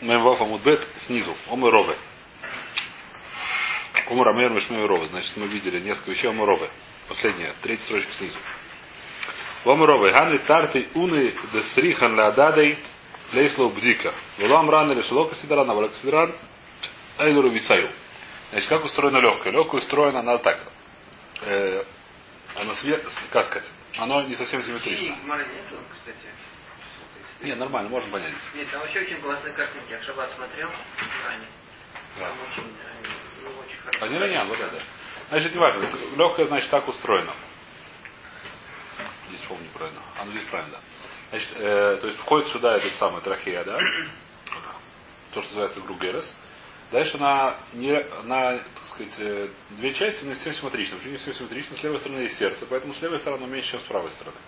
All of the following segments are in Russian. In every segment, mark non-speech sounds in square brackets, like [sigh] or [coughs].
Мемвафа Мудбет снизу. Омыровы. Умрамер Мишмеровы. Значит, мы видели несколько вещей Омыровы. Последняя, третья строчка снизу. Омыровы. Ганы тарты уны десрихан лададей лейсло бдика. Вулам ран или шелока сидаран, а валак сидаран айлуру висаю. Значит, как устроена легкая? Легкая устроена она так. Э, она свет, как сказать, оно не совсем симметрично. нету, кстати. Не, нормально, можно понять. Нет, там вообще очень классные картинки. Я Шаббат смотрел ранее. Да. Там очень, они, ну, очень хорошо. Понятно, вот это. Значит, не важно. Легкое, значит, так устроено. Здесь, помню, правильно. А ну здесь правильно, да. Значит, э, то есть входит сюда этот самый трахея, да? То, что называется гругерес. Дальше на, не, на так сказать, э, две части не все симметрично. Почему не все симметрично? С левой стороны есть сердце, поэтому с левой стороны меньше, чем с правой стороны.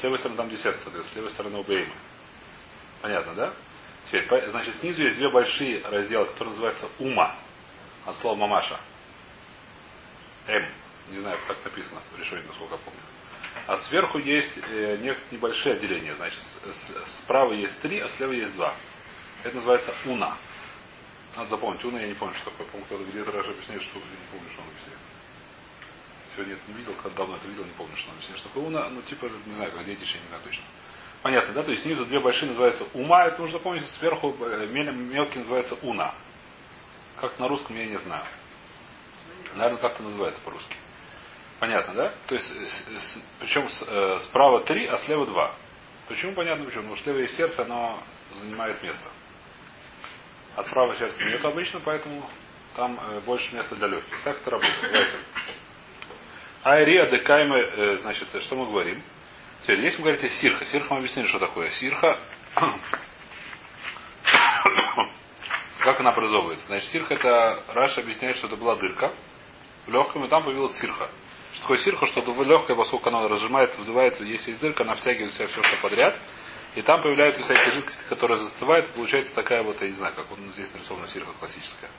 С левой стороны там, где сердце, с левой стороны убейма. Понятно, да? Теперь, значит, снизу есть две большие разделы, которые называются ума. От слова мамаша. М. Не знаю, как написано в решении, насколько я помню. А сверху есть э, небольшие отделения. Значит, справа есть три, а слева есть два. Это называется уна. Надо запомнить. Уна я не помню, что такое. Помню, кто-то где-то раз объясняет, что я не помню, что он объясняет. Сегодня это не видел, когда давно это видел, не помню, что он объясняет. Что такое уна, ну типа, не знаю, как дети, я не знаю точно. Понятно, да? То есть снизу две большие называются ума, это нужно запомнить, сверху э, мел- мелкий называется уна. Как на русском я не знаю. Наверное, как это называется по-русски. Понятно, да? То есть, э, с- с- причем с- э, справа три, а слева два. Почему понятно почему? Потому что левое сердце, оно занимает место. А справа сердца нет обычно, поэтому там э, больше места для легких. Так это работает. Айрия декайме, э, значит, э, что мы говорим? Теперь, здесь мы говорите сирха. Сирха мы объяснили, что такое. Сирха, [coughs] как она образовывается? Значит, сирха это, Раша объясняет, что это была дырка в легком, и там появилась сирха. Что такое сирха? Что легкое, поскольку оно разжимается, вдувается, если есть дырка, она втягивает в себя все, что подряд. И там появляются всякие жидкости, которые застывают, и получается такая вот, я не знаю, как вот здесь нарисована сирха классическая.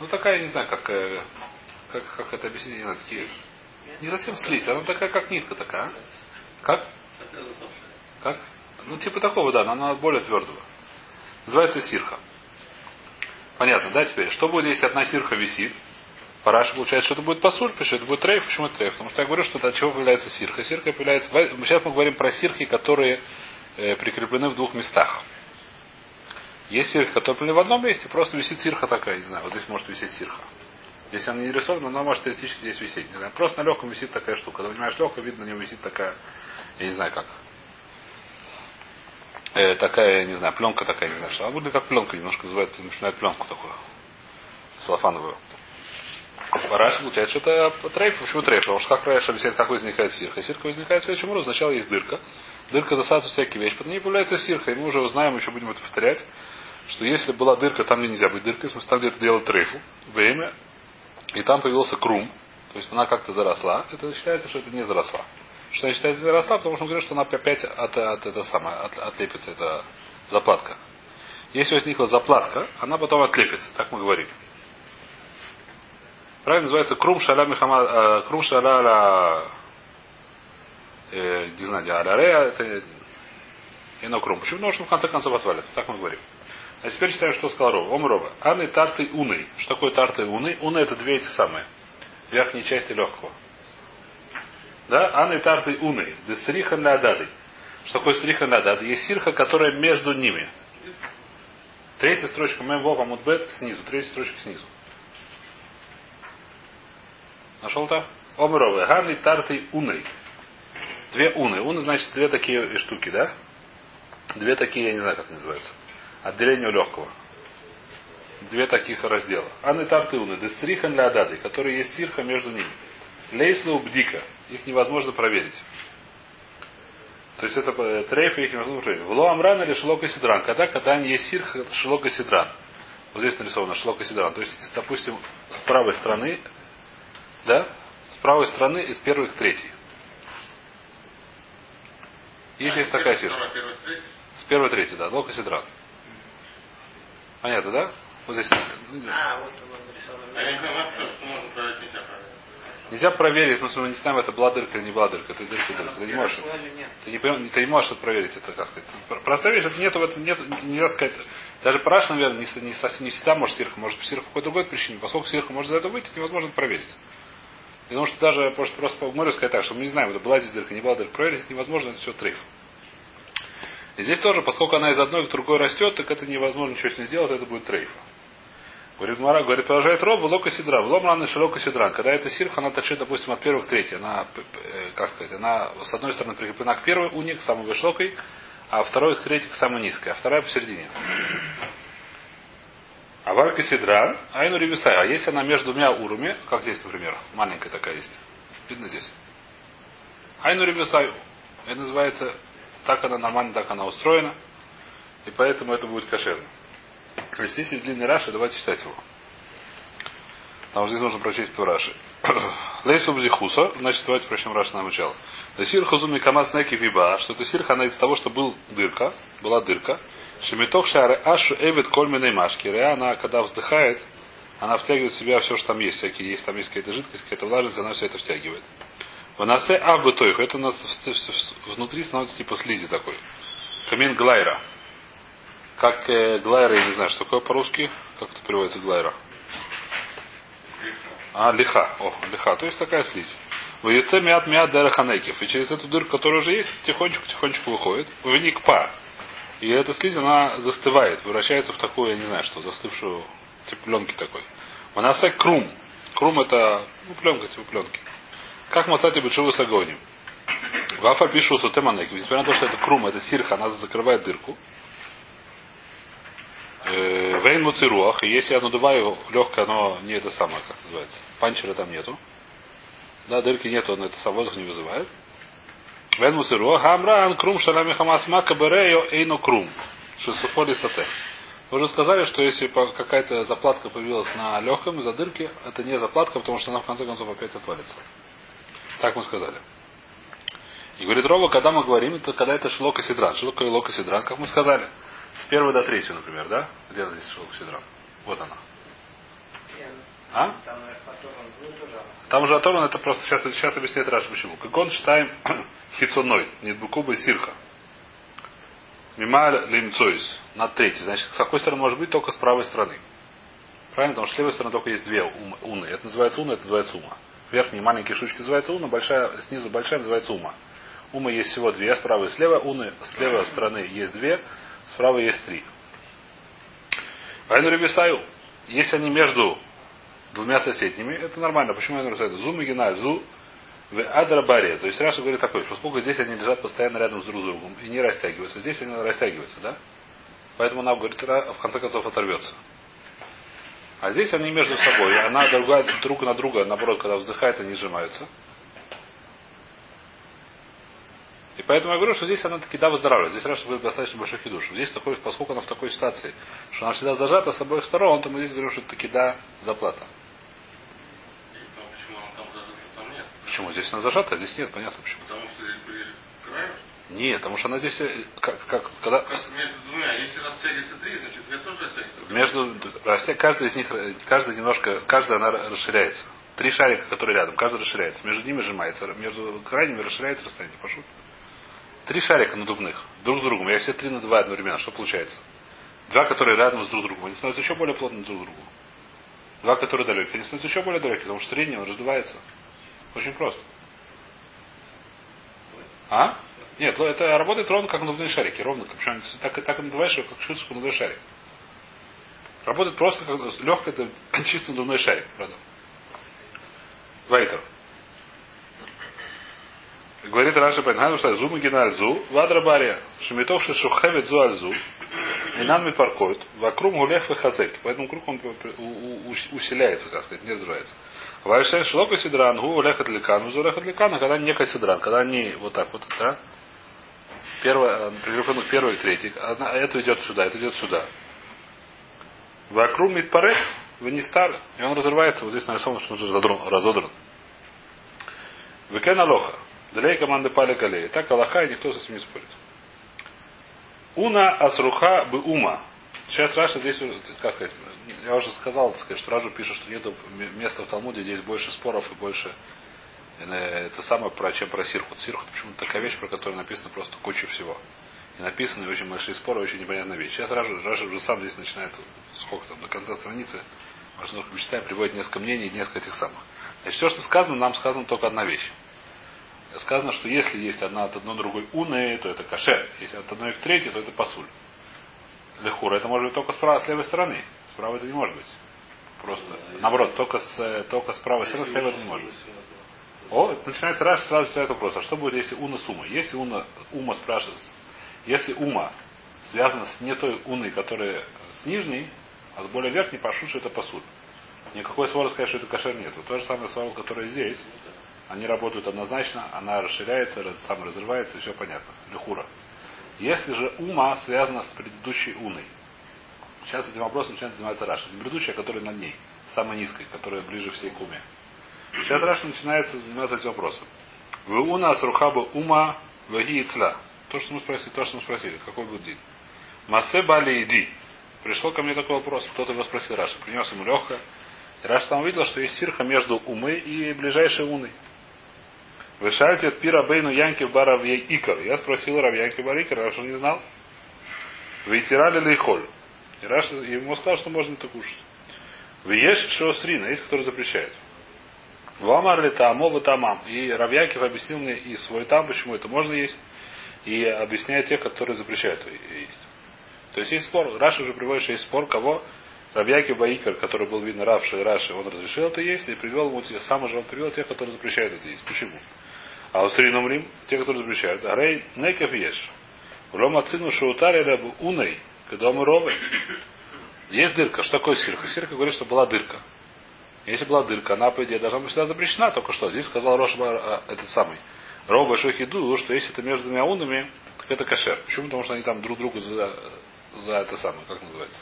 Ну такая, я не знаю, как, э, как, как это объяснить, не знаю, такие, не совсем слизь, она такая, как нитка такая. а? Как? Как? Ну, типа такого, да, но она более твердого. Называется сирха. Понятно, да, теперь? Что будет, если одна сирха висит? Параша получается, что это будет пасур, потому что это будет трейф. Почему это трейф? Потому что я говорю, что от чего появляется сирха. Сирха появляется... Сейчас мы говорим про сирхи, которые э, прикреплены в двух местах. Есть сирха, которые в одном месте, просто висит сирха такая, не знаю, вот здесь может висеть сирха. Если она не нарисована, она может теоретически здесь висеть. Знаю, просто на легком висит такая штука. Когда понимаешь легкое, видно, на нем висит такая, я не знаю как. Э, такая, не знаю, пленка такая, не знаю, что. Она будет как пленка, немножко называют, напоминает пленку такую. Салафановую. Параш получается, что это трейф. Почему трейф? Потому что как Раш объясняет, как возникает сирха. Сирха возникает в следующем образом. Сначала есть дырка. Дырка засасывает всякие вещи. Потом ней появляется сирха. И мы уже узнаем, еще будем это повторять, что если была дырка, там где нельзя быть дыркой, в смысле, там где-то делать трейфу, время, и там появился крум, то есть она как-то заросла, это считается, что это не заросла. Что она считается заросла, потому что он говорит, что она опять от, от, это самое, от, отлепится, это заплатка. Если возникла заплатка, она потом отлепится, так мы говорим. Правильно называется крум шаля михама, э, крум шаля ла, э, не знаю, аля рея, это ино крум. Почему? Потому что в конце концов отвалится, так мы говорим. А теперь читаем, что сказал Рова. Ом Рова. Анны тарты уны. Что такое тарты уны? Уны это две эти самые. Верхние части легкого. Да? Анны тарты уны. Десриха надады. Что такое стриха надады? Есть сирха, которая между ними. Третья строчка Мэм Вова Мудбет снизу. Третья строчка снизу. Нашел-то? Ом Рова. Анны тарты уны. Две уны. Уны значит две такие штуки, да? Две такие, я не знаю, как называются отделению легкого. Две таких раздела. Анны Тартылны, Дестрихан Леодады, которые есть сирха между ними. Лейслу Бдика. Их невозможно проверить. То есть это э, трейфы их невозможно проверить. Вло Амран или Шелока Сидран. Когда, когда они есть сирха Шелока Сидран. Вот здесь нарисовано Шелока Сидран. То есть, допустим, с правой стороны, да, с правой стороны из первой к третьей. Есть есть такая сирха. С первой третьей, да, Лока Сидран. Понятно, да? Вот здесь. А, вот он нарисован. А что, что нельзя проверить. Нельзя проверить, ну, мы не знаем, это была дырка или не была дырка. Ты дырка, дырка. Ты не можешь, ты не, пойм- ты не можешь это проверить, это как сказать. Простая вещь, это нет, в этом нет, нельзя сказать. Даже параш, наверное, не, не, совсем- не всегда может сирха, может сирха по какой-то другой причине. Поскольку сирха может за это выйти, это невозможно это проверить. Потому что даже просто, просто по Гмору сказать так, что мы не знаем, это была здесь дырка, не была дырка. Проверить это невозможно, это все трейф. И здесь тоже, поскольку она из одной в другой растет, так это невозможно ничего с ней сделать, это будет трейф. Говорит Мара, говорит, продолжает ров, лока сидра. Влом раны широко сидран. Когда эта сирха, она точит, допустим, от первой к третьей. Она, п- э, как сказать, она с одной стороны прикреплена к первой уне, к самой высокой, а второй к третьей, к самой низкой, а вторая посередине. А варка сидра, айну ревисай. А если она между двумя урами, как здесь, например, маленькая такая есть. Видно здесь? Айну ревисай. Это называется, так она нормально, так она устроена. И поэтому это будет кошерно. То есть здесь есть длинный Раши, давайте читать его. Потому что здесь нужно прочесть его Раши. [coughs] Лейсу бзихуса, значит, давайте прочтем Раши на начало. Сир хазуми камас неки виба, что это сирха, она из-за того, что был дырка, была дырка. Шемитох шаре ашу эвид кольминой машки. Реа, она, когда вздыхает, она втягивает в себя все, что там есть. Всякие, есть там есть какая-то жидкость, какая-то влажность, она все это втягивает. В насе аббетойх, это у нас внутри становится типа слизи такой. Камин глайра. Как э, глайра, я не знаю, что такое по-русски. Как это переводится глайра? А, лиха. О, лиха. То есть такая слизь. В яйце мят мят дераханекев. И через эту дырку, которая уже есть, тихонечку-тихонечку выходит. В ник па. И эта слизь, она застывает, превращается в такую, я не знаю что, застывшую, типа пленки такой. Манасе крум. Крум это, ну, пленка, типа пленки. Как мацати бычеву с огонем. Вафа пишу сутеманеки. Несмотря на то, что это крум, это сирха, она закрывает дырку. Э, Вейн муцируах, и если я надуваю легкое, оно не это самое, как называется. Панчера там нету. Да, дырки нету, он это сам воздух не вызывает. Вейн муцируах, амран крум шалами хамас мака берею эйно крум. Шесуфоли сате. Уже сказали, что если какая-то заплатка появилась на легком из-за дырки, это не заплатка, потому что она в конце концов опять отвалится. Так мы сказали. И говорит Рова, когда мы говорим, это когда это шлока сидран. Что такое лока сидран, как мы сказали? С первой до третьей, например, да? Где здесь шлока сидран? Вот она. А? Там, уже оторвано, это просто сейчас, сейчас объясняет Раш почему. Как он считаем [clears throat] хицуной, нетбукуба сирха. Мималь лимцойс. На третьей. Значит, с какой стороны может быть? Только с правой стороны. Правильно? Потому что с левой стороны только есть две уны. Это называется уна, это называется ума. Верхние маленькие штучки называются уна, большая, снизу большая называется ума. Ума есть всего две, справа и слева. Уны с левой стороны есть две, справа есть три. Вайну Ребисаю, если они между двумя соседними, это нормально. Почему нарушаю? Зум и геналь, зу в адрабаре. То есть Раша говорит такой, что сколько здесь они лежат постоянно рядом с друг с другом и не растягиваются. Здесь они растягиваются, да? Поэтому она, говорит, в конце концов оторвется. А здесь они между собой. Она другая, друг на друга, наоборот, когда вздыхает, они сжимаются. И поэтому я говорю, что здесь она таки да выздоравливает. Здесь Раша говорит достаточно большой хидуш. Здесь такой, поскольку она в такой ситуации, что она всегда зажата с обоих сторон, то мы здесь говорим, что это таки да заплата. Ну? Почему? Здесь она зажата, а здесь нет, понятно почему. Потому что здесь ближе к краю. Нет, потому что она здесь, э, как, как когда Как между двумя. Если растягивается три, значит я тоже растягивается. между растя- каждый из них, э, каждый немножко, каждая она расширяется. Три шарика, которые рядом, каждый расширяется. Между ними сжимается, между крайними расширяется расстояние. Пошут. Три шарика надувных, друг с другом. Я все три надуваю одновременно. Что получается? Два, которые рядом с друг другом, они становятся еще более плотными друг к другу. Два, которые далекие, они становятся еще более далекие, потому что средний он раздувается. Очень просто. А? Нет, ну, это работает ровно как надувные шарики. Ровно как причем так, и- так и надуваешь его, как шутку надувной шарик. Работает просто как легко, это [coughs] чисто надувной шарик, правда. Вайтер. Говорит Раша Бенхану, что зу магина зу, вадра бария, шемитов шухевит зу альзу, и нам ми паркоет, вокруг гулех хазек. Поэтому круг он усиляется, как сказать, не разрывается. Вайшен шлока сидран, гу улеха дликану, зу улеха дликану, когда не сидран, когда они вот так вот, да, Первое, э, прикреплено к первой третьей. Одна, это идет сюда, это идет сюда. Вокруг мидпарек, вы не стар, и он разрывается. Вот здесь нарисовано, что он разодран. Векен алоха. Далее команды пали галеи. Так Аллаха, и никто с этим не спорит. Уна асруха бы ума. Сейчас Раша здесь, как сказать, я уже сказал, сказать, что Ражу пишет, что нет места в Талмуде, где есть больше споров и больше э, это самое, про, чем про Сирхут. Сирхут почему-то такая вещь, про которую написано просто куча всего. И написаны очень большие споры, очень непонятная вещь. Сейчас Ражу, Ражу уже сам здесь начинает, сколько там, до конца страницы, можно почитаем, приводит несколько мнений, несколько этих самых. Значит, все, что сказано, нам сказано только одна вещь. Сказано, что если есть одна от одной другой уны, то это кашер. Если от одной к третьей, то это пасуль. Лехура, это может быть только справа, с левой стороны. Справа это не может быть. Просто. Наоборот, только с, только с правой стороны, с левой это не может быть. О, начинается раз, сразу задает вопрос, а что будет, если уна с умой? Если уна, ума спрашивает, если ума связана с не той уной, которая с нижней, а с более верхней, пошу, что это пасуль. Никакой свора сказать, что это кашер нет. То же самое свора, которое здесь, они работают однозначно, она расширяется, сам разрывается, и все понятно. Лехура. Если же ума связана с предыдущей уной, сейчас этим вопросом начинает заниматься Раша. Не предыдущая, которая над ней, самая низкая, которая ближе всей к уме. Сейчас Раша начинается заниматься этим вопросом. Вы у нас рухаба ума ваги цла. То, что мы спросили, то, что мы спросили, какой будет день. Масе бали иди. Пришел ко мне такой вопрос, кто-то его спросил Раша. Принес ему легко. И Раша там увидел, что есть сирха между умы и ближайшей уной. Вы шальте пира бейну Янки барав икар. Я спросил Рав Янки бар икар, Раша не знал. Вы тирали лейхоль. И Раша ему сказал, что можно это кушать. Вы ешь шоусрина, есть, который запрещает. Вамар ли тамо тамам. И Равьякив объяснил мне и свой там, почему это можно есть, и объясняет тех, которые запрещают есть. То есть есть спор. Раша уже приводит, что есть спор, кого Рабьяки Баикар, который был видно Равши Раши, он разрешил это есть и привел ему сам же он привел тех, которые запрещают это есть. Почему? А у Срином Рим, те, которые запрещают, Арей Неков ешь. Рома цину шаутари рабу уной, когда мы. Есть дырка. Что такое сирка? Сирка говорит, что была дырка. Если была дырка, она, по идее, должна быть всегда запрещена, только что. Здесь сказал Роша этот самый. Рова Большой Хиду, что если это между двумя унами, так это кашер. Почему? Потому что они там друг другу за, за это самое, как называется.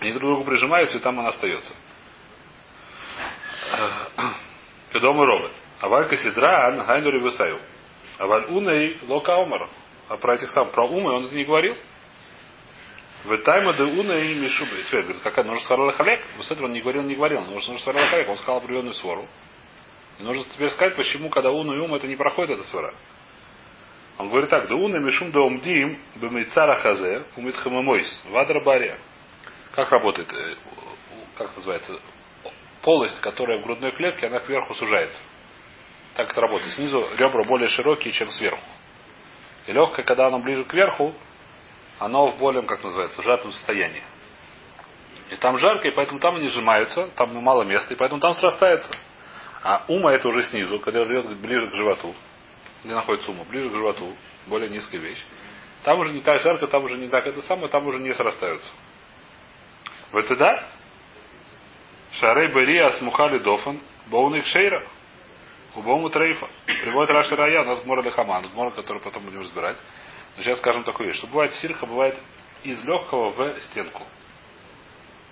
Они друг другу прижимаются, и там она остается. Когда мы ровы. Аваль касидран гайнури высаю. Аваль уней лока омар. А про этих сам, про умы он это не говорил. В тайма де уней мишубы. Теперь говорит, какая нужно сказал халек. Вот этого он не говорил, не говорил. Нужно, нужно сказал халек. Он сказал определенную свору. И нужно теперь сказать, почему, когда уну и ум это не проходит, эта свора. Он говорит так, да уна мишум да умдим бемейцара хазе умит хамамойс. Вадра бария. Как работает, э, как называется, полость, которая в грудной клетке, она кверху сужается. Так это работает. Снизу ребра более широкие, чем сверху. И легкое, когда оно ближе к верху, оно в более, как называется, сжатом состоянии. И там жарко, и поэтому там они сжимаются, там мало места, и поэтому там срастается. А ума это уже снизу, когда идет ближе к животу, где находится ума, ближе к животу, более низкая вещь. Там уже не так жарко, там уже не так это самое, там уже не срастаются. В это да? Шарей Берия Смухали Дофан, Боуник Шейра. Убому трейфа. Приводит Раши Рая, у нас Гмора Лехаман, Гмора, который потом будем разбирать. Сейчас скажем такую вещь, что бывает сирха, бывает из легкого в стенку.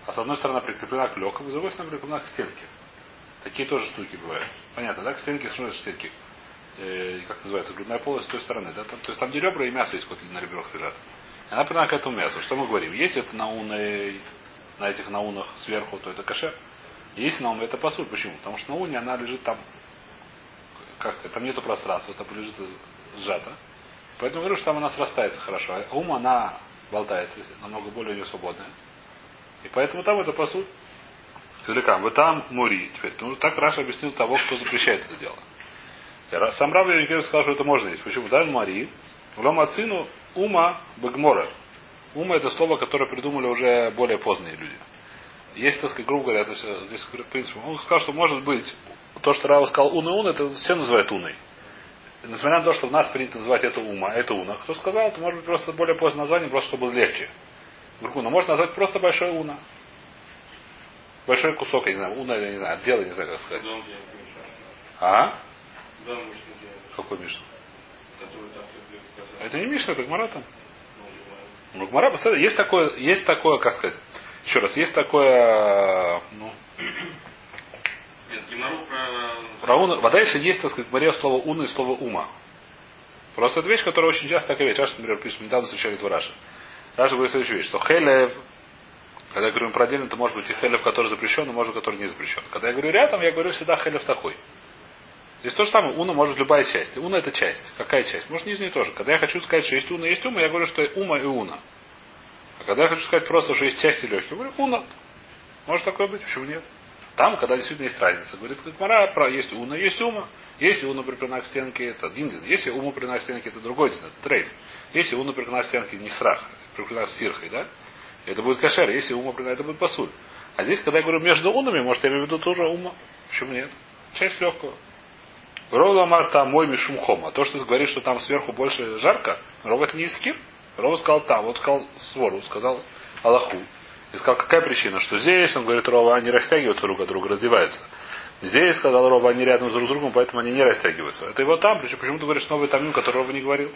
А с одной стороны прикреплена к легкому, с другой стороны прикреплена к стенке. Такие тоже штуки бывают. Понятно, да? К стенке, что это стенки? Э, как называется, грудная полость с той стороны, да? Там, то есть там где ребра и мясо есть, на ребрах лежат. Она прикреплена к этому мясу. Что мы говорим? Если это на уной, на этих наунах сверху, то это. Если на уме, это посуль. Почему? Потому что на уне она лежит там как там нету пространства, это лежит сжато. Поэтому говорю, что там она срастается хорошо. А ум она болтается, намного более свободная. И поэтому там это по сути. Целикам. Вы там мури. Теперь. Ну, так Раша объяснил того, кто запрещает это дело. Сам Рав Юникер сказал, что это можно есть. Почему? Даже Мари. Ломацину ума бегмора. Ума это слово, которое придумали уже более поздние люди. Есть, так сказать, грубо говоря, то есть, здесь, в принципе, он сказал, что может быть то, что Рава сказал уна ун, это все называют уной. Несмотря на то, что у нас принято называть это ума, это уна. Кто сказал, это может быть просто более позднее название, просто чтобы было легче. Но можно назвать просто большой уна. Большой кусок, я не знаю, уна, я не знаю, отдел, я не знаю, как сказать. А? Какой Мишна? Это не Мишна, это Гмара там. Ну, Гмара, есть такое, есть такое, как сказать, еще раз, есть такое, ну, про уна, вода, если есть, так сказать, Мария слово уна и слово ума. Просто это вещь, которая очень часто такая вещь. Раша, например, пишет, недавно встречали в Раши. Раша говорит следующую вещь, что хелев, Когда я говорю про отдельно, это может быть и хелев, который запрещен, и может, который не запрещен. Когда я говорю рядом, я говорю всегда хелев такой. Здесь то же самое, уна может любая часть. Уна это часть. Какая часть? Может нижняя тоже. Когда я хочу сказать, что есть уна, есть ума, я говорю, что ума и уна. А когда я хочу сказать просто, что есть части легкие, я говорю, уна. Может такое быть, почему нет? Там, когда действительно есть разница. Говорит, как Мара, про есть уна, есть ума. Если уна прикреплена к стенке, это один дин. Если ума прикреплена к стенке, это другой дин, это трейд. Если уна прикреплена к стенке, не срах, прикреплена с сирхой, да? Это будет кашер. Если ума прикреплена, это будет посуль. А здесь, когда я говорю между унами, может, я имею в виду тоже ума. Почему нет? Часть легкого. Рова Марта мой мишумхом. А то, что ты говоришь, что там сверху больше жарко, Рова это не искир. Рова сказал там, вот сказал свору, сказал Аллаху. И сказал, какая причина? Что здесь, он говорит, Рова, они растягиваются друг от друга, раздеваются. Здесь, сказал Рова, они рядом друг с другом, поэтому они не растягиваются. Это его там, причем почему ты говоришь новый тамим, который Рова не говорил?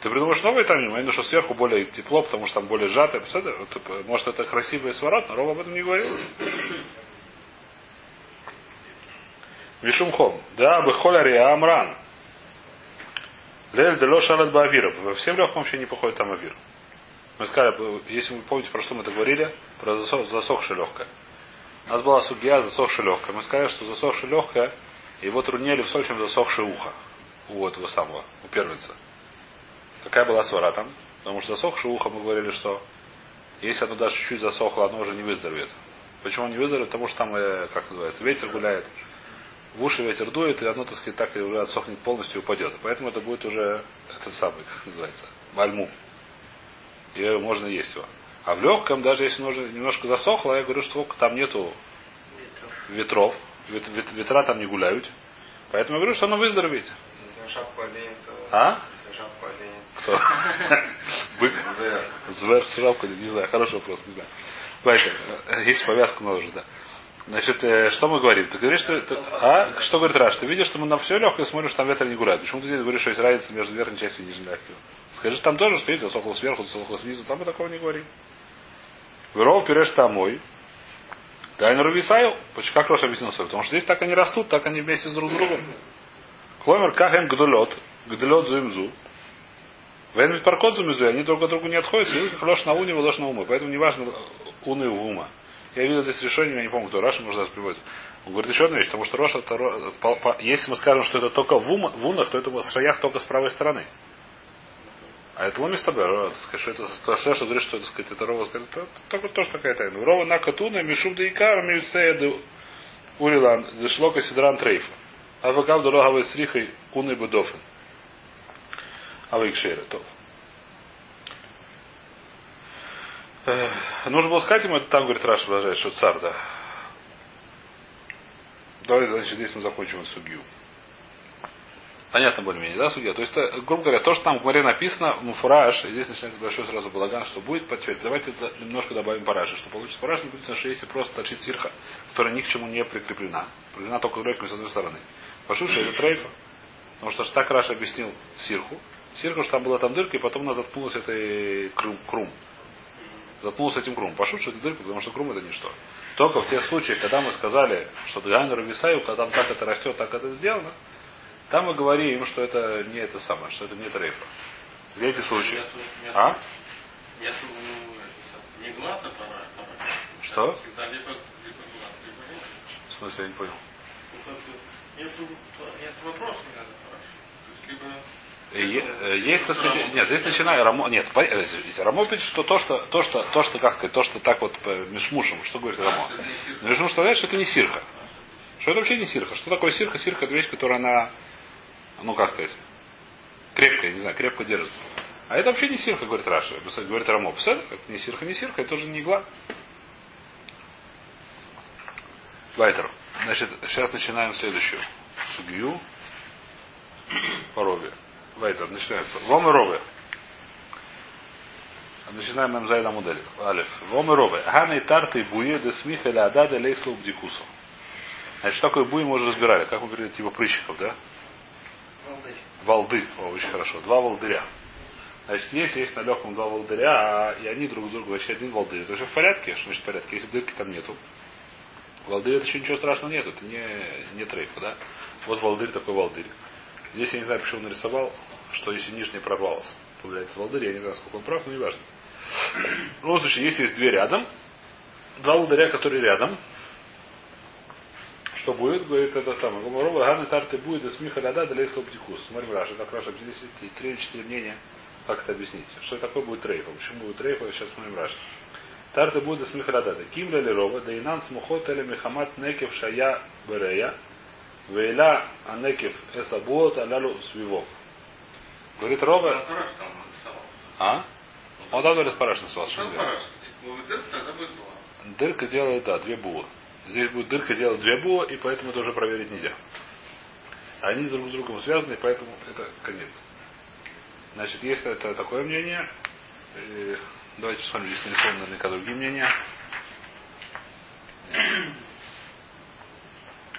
Ты придумаешь новый тамим, а именно, что сверху более тепло, потому что там более сжатое. Может, это красивый сворот, но Рова об этом не говорил. Вишумхом. Да, бы холяри амран. Лель дело шалат бавира. Во всем легком вообще не походит там авир. Мы сказали, если вы помните, про что мы это говорили, про засох, засохшее легкое. У нас была сугия засохшее легкое. Мы сказали, что засохшее легкое, его труднее в соль, чем засохшее ухо. У этого самого, у первенца. Какая была свара там? Потому что засохшее ухо, мы говорили, что если оно даже чуть-чуть засохло, оно уже не выздоровеет. Почему не выздоровеет? Потому что там, э, как называется, ветер гуляет в уши ветер дует, и оно, так сказать, так и уже отсохнет полностью и упадет. Поэтому это будет уже этот самый, как называется, мальму. И можно есть его. А в легком, даже если уже немножко засохло, я говорю, что там нету ветров, вет, вет, ветра там не гуляют. Поэтому я говорю, что оно выздоровеет. А? Кто? [laughs] Бык? Звер с шапкой, не знаю, хороший вопрос, не знаю. Давайте, есть повязку на уже, да. Значит, э, что мы говорим? Ты говоришь, что... А? Что говорит Раш? Ты видишь, что мы на все легкое смотрим, что там ветер не гуляет. Почему ты здесь говоришь, что есть разница между верхней частью и нижней легкой? Скажи, там тоже, что есть засохло сверху, засохло снизу. Там мы такого не говорим. Веров пиреш тамой. Тайна Рувисаю. Как Рош объяснил свой? Потому что здесь так они растут, так они вместе с друг с другом. Кломер кахем гдулет. Гдулет зуимзу. Вен ведь паркот зумизу, они друг от друга не отходят, и как ложь на уне, ложь на умы. Поэтому неважно уны и ума. Я видел здесь решение, я не помню, кто Раша, может, раз приводит. Он говорит еще одну вещь, потому что Роша, это, по, если мы скажем, что это только в, ум, в унах, то это в шаях только с правой стороны. А это ломи с тобой, что это что, что говорит, что это, сказать, это рова, это, это, это тоже такая тайна. Рова на катуна, мишум да икар, мивсея урилан, зашлока сидран трейфа. А вагав дорогавой срихой уны бедофен. А вы икшейра, то. Нужно было сказать ему, это там, говорит, Раша продолжает, что царь, да. Давай, значит, здесь мы закончим судью. Понятно более-менее, да, судья? То есть, грубо говоря, то, что там в море написано, муфураж, здесь начинается большой сразу балаган, что будет подтвердить. Давайте немножко добавим параши. Что получится параш, написано, что если просто торчит сирха, которая ни к чему не прикреплена, прикреплена только легкой с одной стороны. Пошившая это трейфа. Потому что так Раша объяснил сирху. Сирху, что там была там дырка, и потом она заткнулась этой крум. крум заткнулся этим крумом. Что это дырка, потому что крум это ничто. Только в тех случаях, когда мы сказали, что Дгайнер Висаю, когда там так это растет, так это сделано, там мы говорим, что это не это самое, что это не трейфа. В эти случаи. А? Что? В смысле, я не понял. Вопроса, либо есть, так сказать, нет, здесь начинаю Рамо, нет, здесь Рамо пишет, что то, что, то, что, то, что, как сказать, то, что так вот мишмушем, что говорит Рамо? Но Мишмуш сказать, что это не сирха. Что это вообще не сирха? Что такое сирха? Сирха это вещь, которая она, ну как сказать, крепкая, не знаю, крепко держится. А это вообще не сирха, говорит Раша. Говорит Рамо. Это не сирха, не сирха, это тоже не игла. Вайтер. Значит, сейчас начинаем следующую. Сугию. Порове. Вайтер, начинается. Вом и рове. Начинаем нам зайда модель. Алиф. Вом и рове. Ханы тарты буе де смиха или адада лейслу бдикусу. Значит, что такое буи мы уже разбирали. Как мы говорили, типа прыщиков, да? Волды. О, очень хорошо. Два волдыря. Значит, если есть на легком два волдыря, и они друг с другом, значит, один волдырь. Это же в порядке? Что значит в порядке? Если дырки там нету. Волдырь это еще ничего страшного нет. Это не, не трейфа, да? Вот волдырь такой волдырь. Здесь я не знаю, почему нарисовал, что если нижний пропалась, появляется волдырь, я не знаю, сколько он прав, но не важно. [clears throat] В любом случае, если есть две рядом, два ударя, которые рядом, что будет, говорит это самое. Гумарова, Ганы Тарты будет, да смеха ляда, да лейхто птикус. Смотрим Раша, как Раша, здесь три или четыре мнения, как это объяснить. Что такое будет трейфа? Почему будет трейфа? Сейчас смотрим Раша. Тарты будет, да смеха ляда, да кимля ли рова, да инан смухот или мехамат некев шая берея, вейла анекев эсабуот алялу свивов. Говорит Рова, там а? Он да говорит Параш Там параш. Будет дырка, делает, да, две бува. Здесь будет дырка делать две бува, и поэтому это уже проверить нельзя. Они друг с другом связаны, поэтому это конец. Значит, если это такое мнение, э, давайте посмотрим, здесь нарисованы наверняка другие мнения.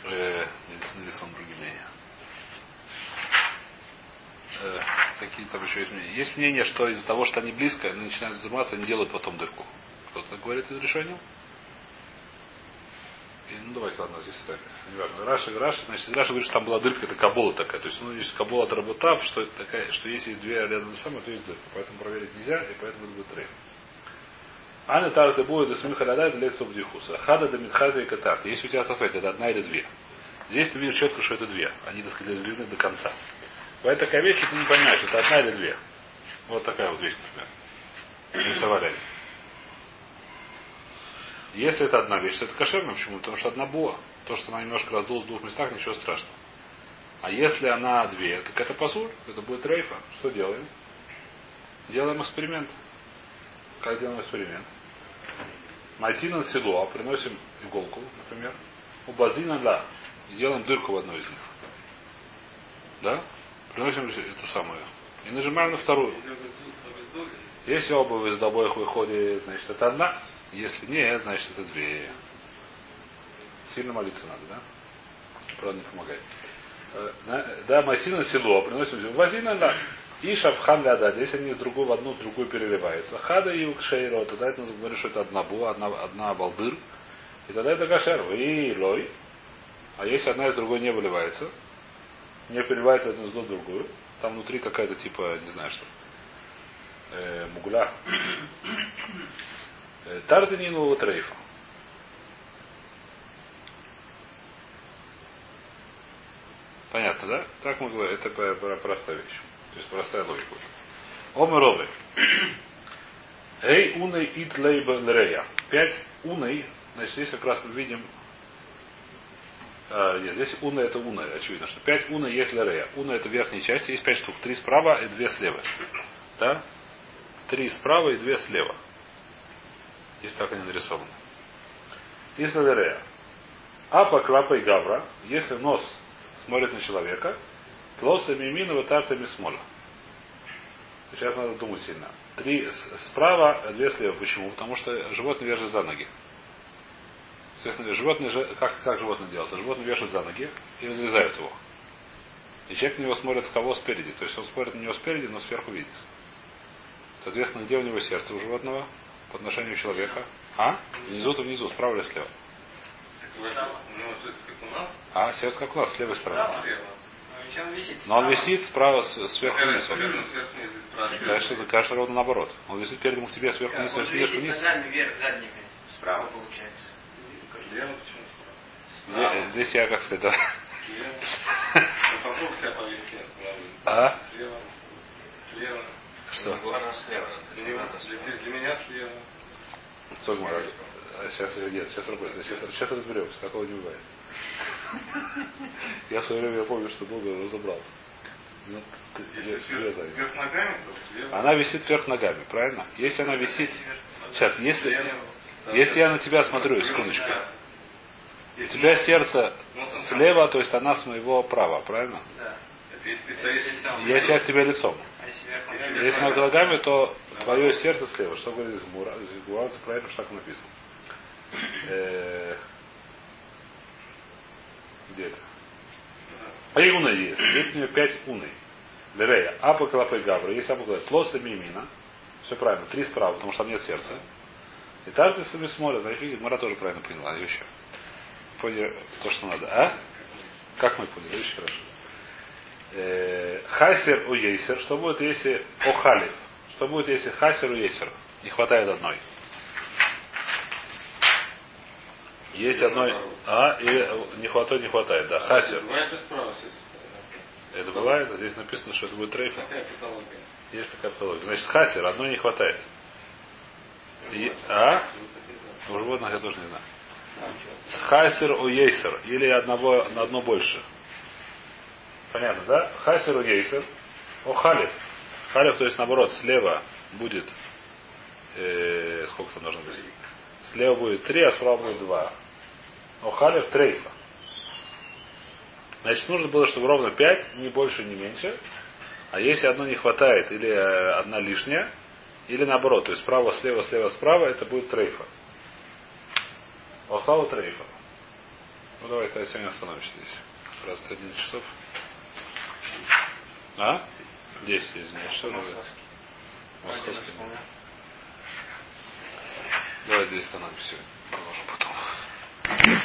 Э, здесь нарисованы другие мнения. Э, какие там еще есть мнения? Есть мнение, что из-за того, что они близко, они начинают заниматься, они делают потом дырку. Кто-то говорит из решения? Ну давайте, ладно, здесь оставим. Неважно. Раша, Раша, значит, Раша говорит, что там была дырка, это кабола такая. То есть, ну, есть кабола от работав, что это такая, что если есть две рядом самое, то есть дырка. Поэтому проверить нельзя, и поэтому это будет трейф. Аны тарты будет из смехаляда для бдихуса. Хада да митхаза и катах. Если у тебя сафек, это одна или две. Здесь ты видишь четко, что это две. Они, так сказать, разделены до конца. Поэтому такая вещь, ты не понимаешь, это одна или две. Вот такая вот вещь, например. Рисовали они. Если это одна вещь, то это кошерно. Почему? Потому что одна буа. То, что она немножко раздулась в двух местах, ничего страшного. А если она две, так это пасур, это будет рейфа. Что делаем? Делаем эксперимент. Как делаем эксперимент? Майтина село, приносим иголку, например. У базина ла. И делаем дырку в одной из них. Да? Приносим эту самую. И нажимаем на вторую. Если оба из обоих выходит, значит это одна. Если нет, значит это две. Сильно молиться надо, да? Правда, не помогает. Э, Да, Масина село, приносим Вазина, да. И шабхан ляда. Если они с другой в одну, с другой переливаются. Хада и укшейро. Тогда это нужно говорить, что это одна буа, одна, одна балдыр. И тогда это кашер. И лой. А если одна из другой не выливается, не переливается одну из в другую, там внутри какая-то типа, не знаю что, э, мугля. Тарденину трейфа. Понятно, да? Так мы говорим. Это про- про- простая вещь. То есть простая логика. Омеровы. Эй, уной ит лейба лрея. Пять уной. Значит, здесь как раз мы видим а, нет, здесь уна это уна, очевидно, что пять уна есть лерея. Уна это верхняя часть, есть пять штук. Три справа и две слева. Да? Три справа и две слева. Если так они нарисованы. Если лерея. Апа, клапа и гавра, если нос смотрит на человека, тлоса мимина ватартами смола. Сейчас надо думать сильно. Три справа, а две слева. Почему? Потому что животное вяжет за ноги. Соответственно, животное, же- как, как животное делается? Животное вешают за ноги и разрезают его. И человек на него смотрит с кого спереди. То есть он смотрит на него спереди, но сверху видит. Соответственно, где у него сердце у животного по отношению человека? А? Внизу-то внизу, справа или слева? Так вы там, у него жесть, как у нас, А, сердце как у нас, с левой стороны. висит. Но он висит справа, с- сверху вниз. Сверху, сверху вниз, и справа. Конечно, это кажется ровно наоборот. Он висит перед к тебе сверху вниз, сверху вниз. вверх, задними. Справа получается. Здесь, здесь я, как сказать, да. [laughs] Ну. А? Слева. Слева. Что? Для, для- для меня слева. Цогмар, сейчас нет, сейчас работает, сейчас, сейчас разберемся, такого не бывает. Я в свое время я помню, что долго разобрал. Ну, вверх, ногами, то. Она висит вверх ногами, правильно? Если она висит. Сейчас, если, если я на тебя смотрю, секундочку. У тебя сердце слева, то есть она с моего права, правильно? Да. Это если ты стоишь Если я к тебе лицом. Если над ногами, то твое сердце слева. Что говорит здесь? Здесь Гура, это правильно, что так написано. [coughs] Э, Где это? Три уны есть. Есть у нее пять уны. Лерея. Апа Калапы Гавра. Есть Апа Калапы. Тлоса Мимина. Все правильно. Три справа, потому что там нет сердца. И так ты себе смотришь. Значит, видите, Мара тоже правильно поняла. Еще. Поняли то, что надо. А? Как мы поняли? Очень хорошо. Э, Хайсер у Ейсер. Что будет, если Охалив? Что будет, если Хайсер у Ейсер? Не хватает одной. Есть одной... А, и не хватает, не хватает, да. Хасер. Стороны. Это бывает, здесь написано, что это будет патология? Есть такая патология. Значит, хасер, одной не хватает. И- а? У животных я тоже не знаю. Хасер у ейсер. Или одного, на одно больше. Понятно, да? Хасер у ейсер. О халиф. Халиф, то есть наоборот, слева будет э, сколько там должно быть? Слева будет три, а справа будет два. О халиф трейфа. Значит, нужно было, чтобы ровно пять, ни больше, ни меньше. А если одно не хватает, или э, одна лишняя, или наоборот, то есть справа, слева, слева, справа, это будет трейфа. Осалу трейфа. Ну давай, тогда сегодня остановимся здесь. Раз 11 часов. А? 10, извиняюсь. Что называется? Московский. Давай здесь остановимся. Положим потом.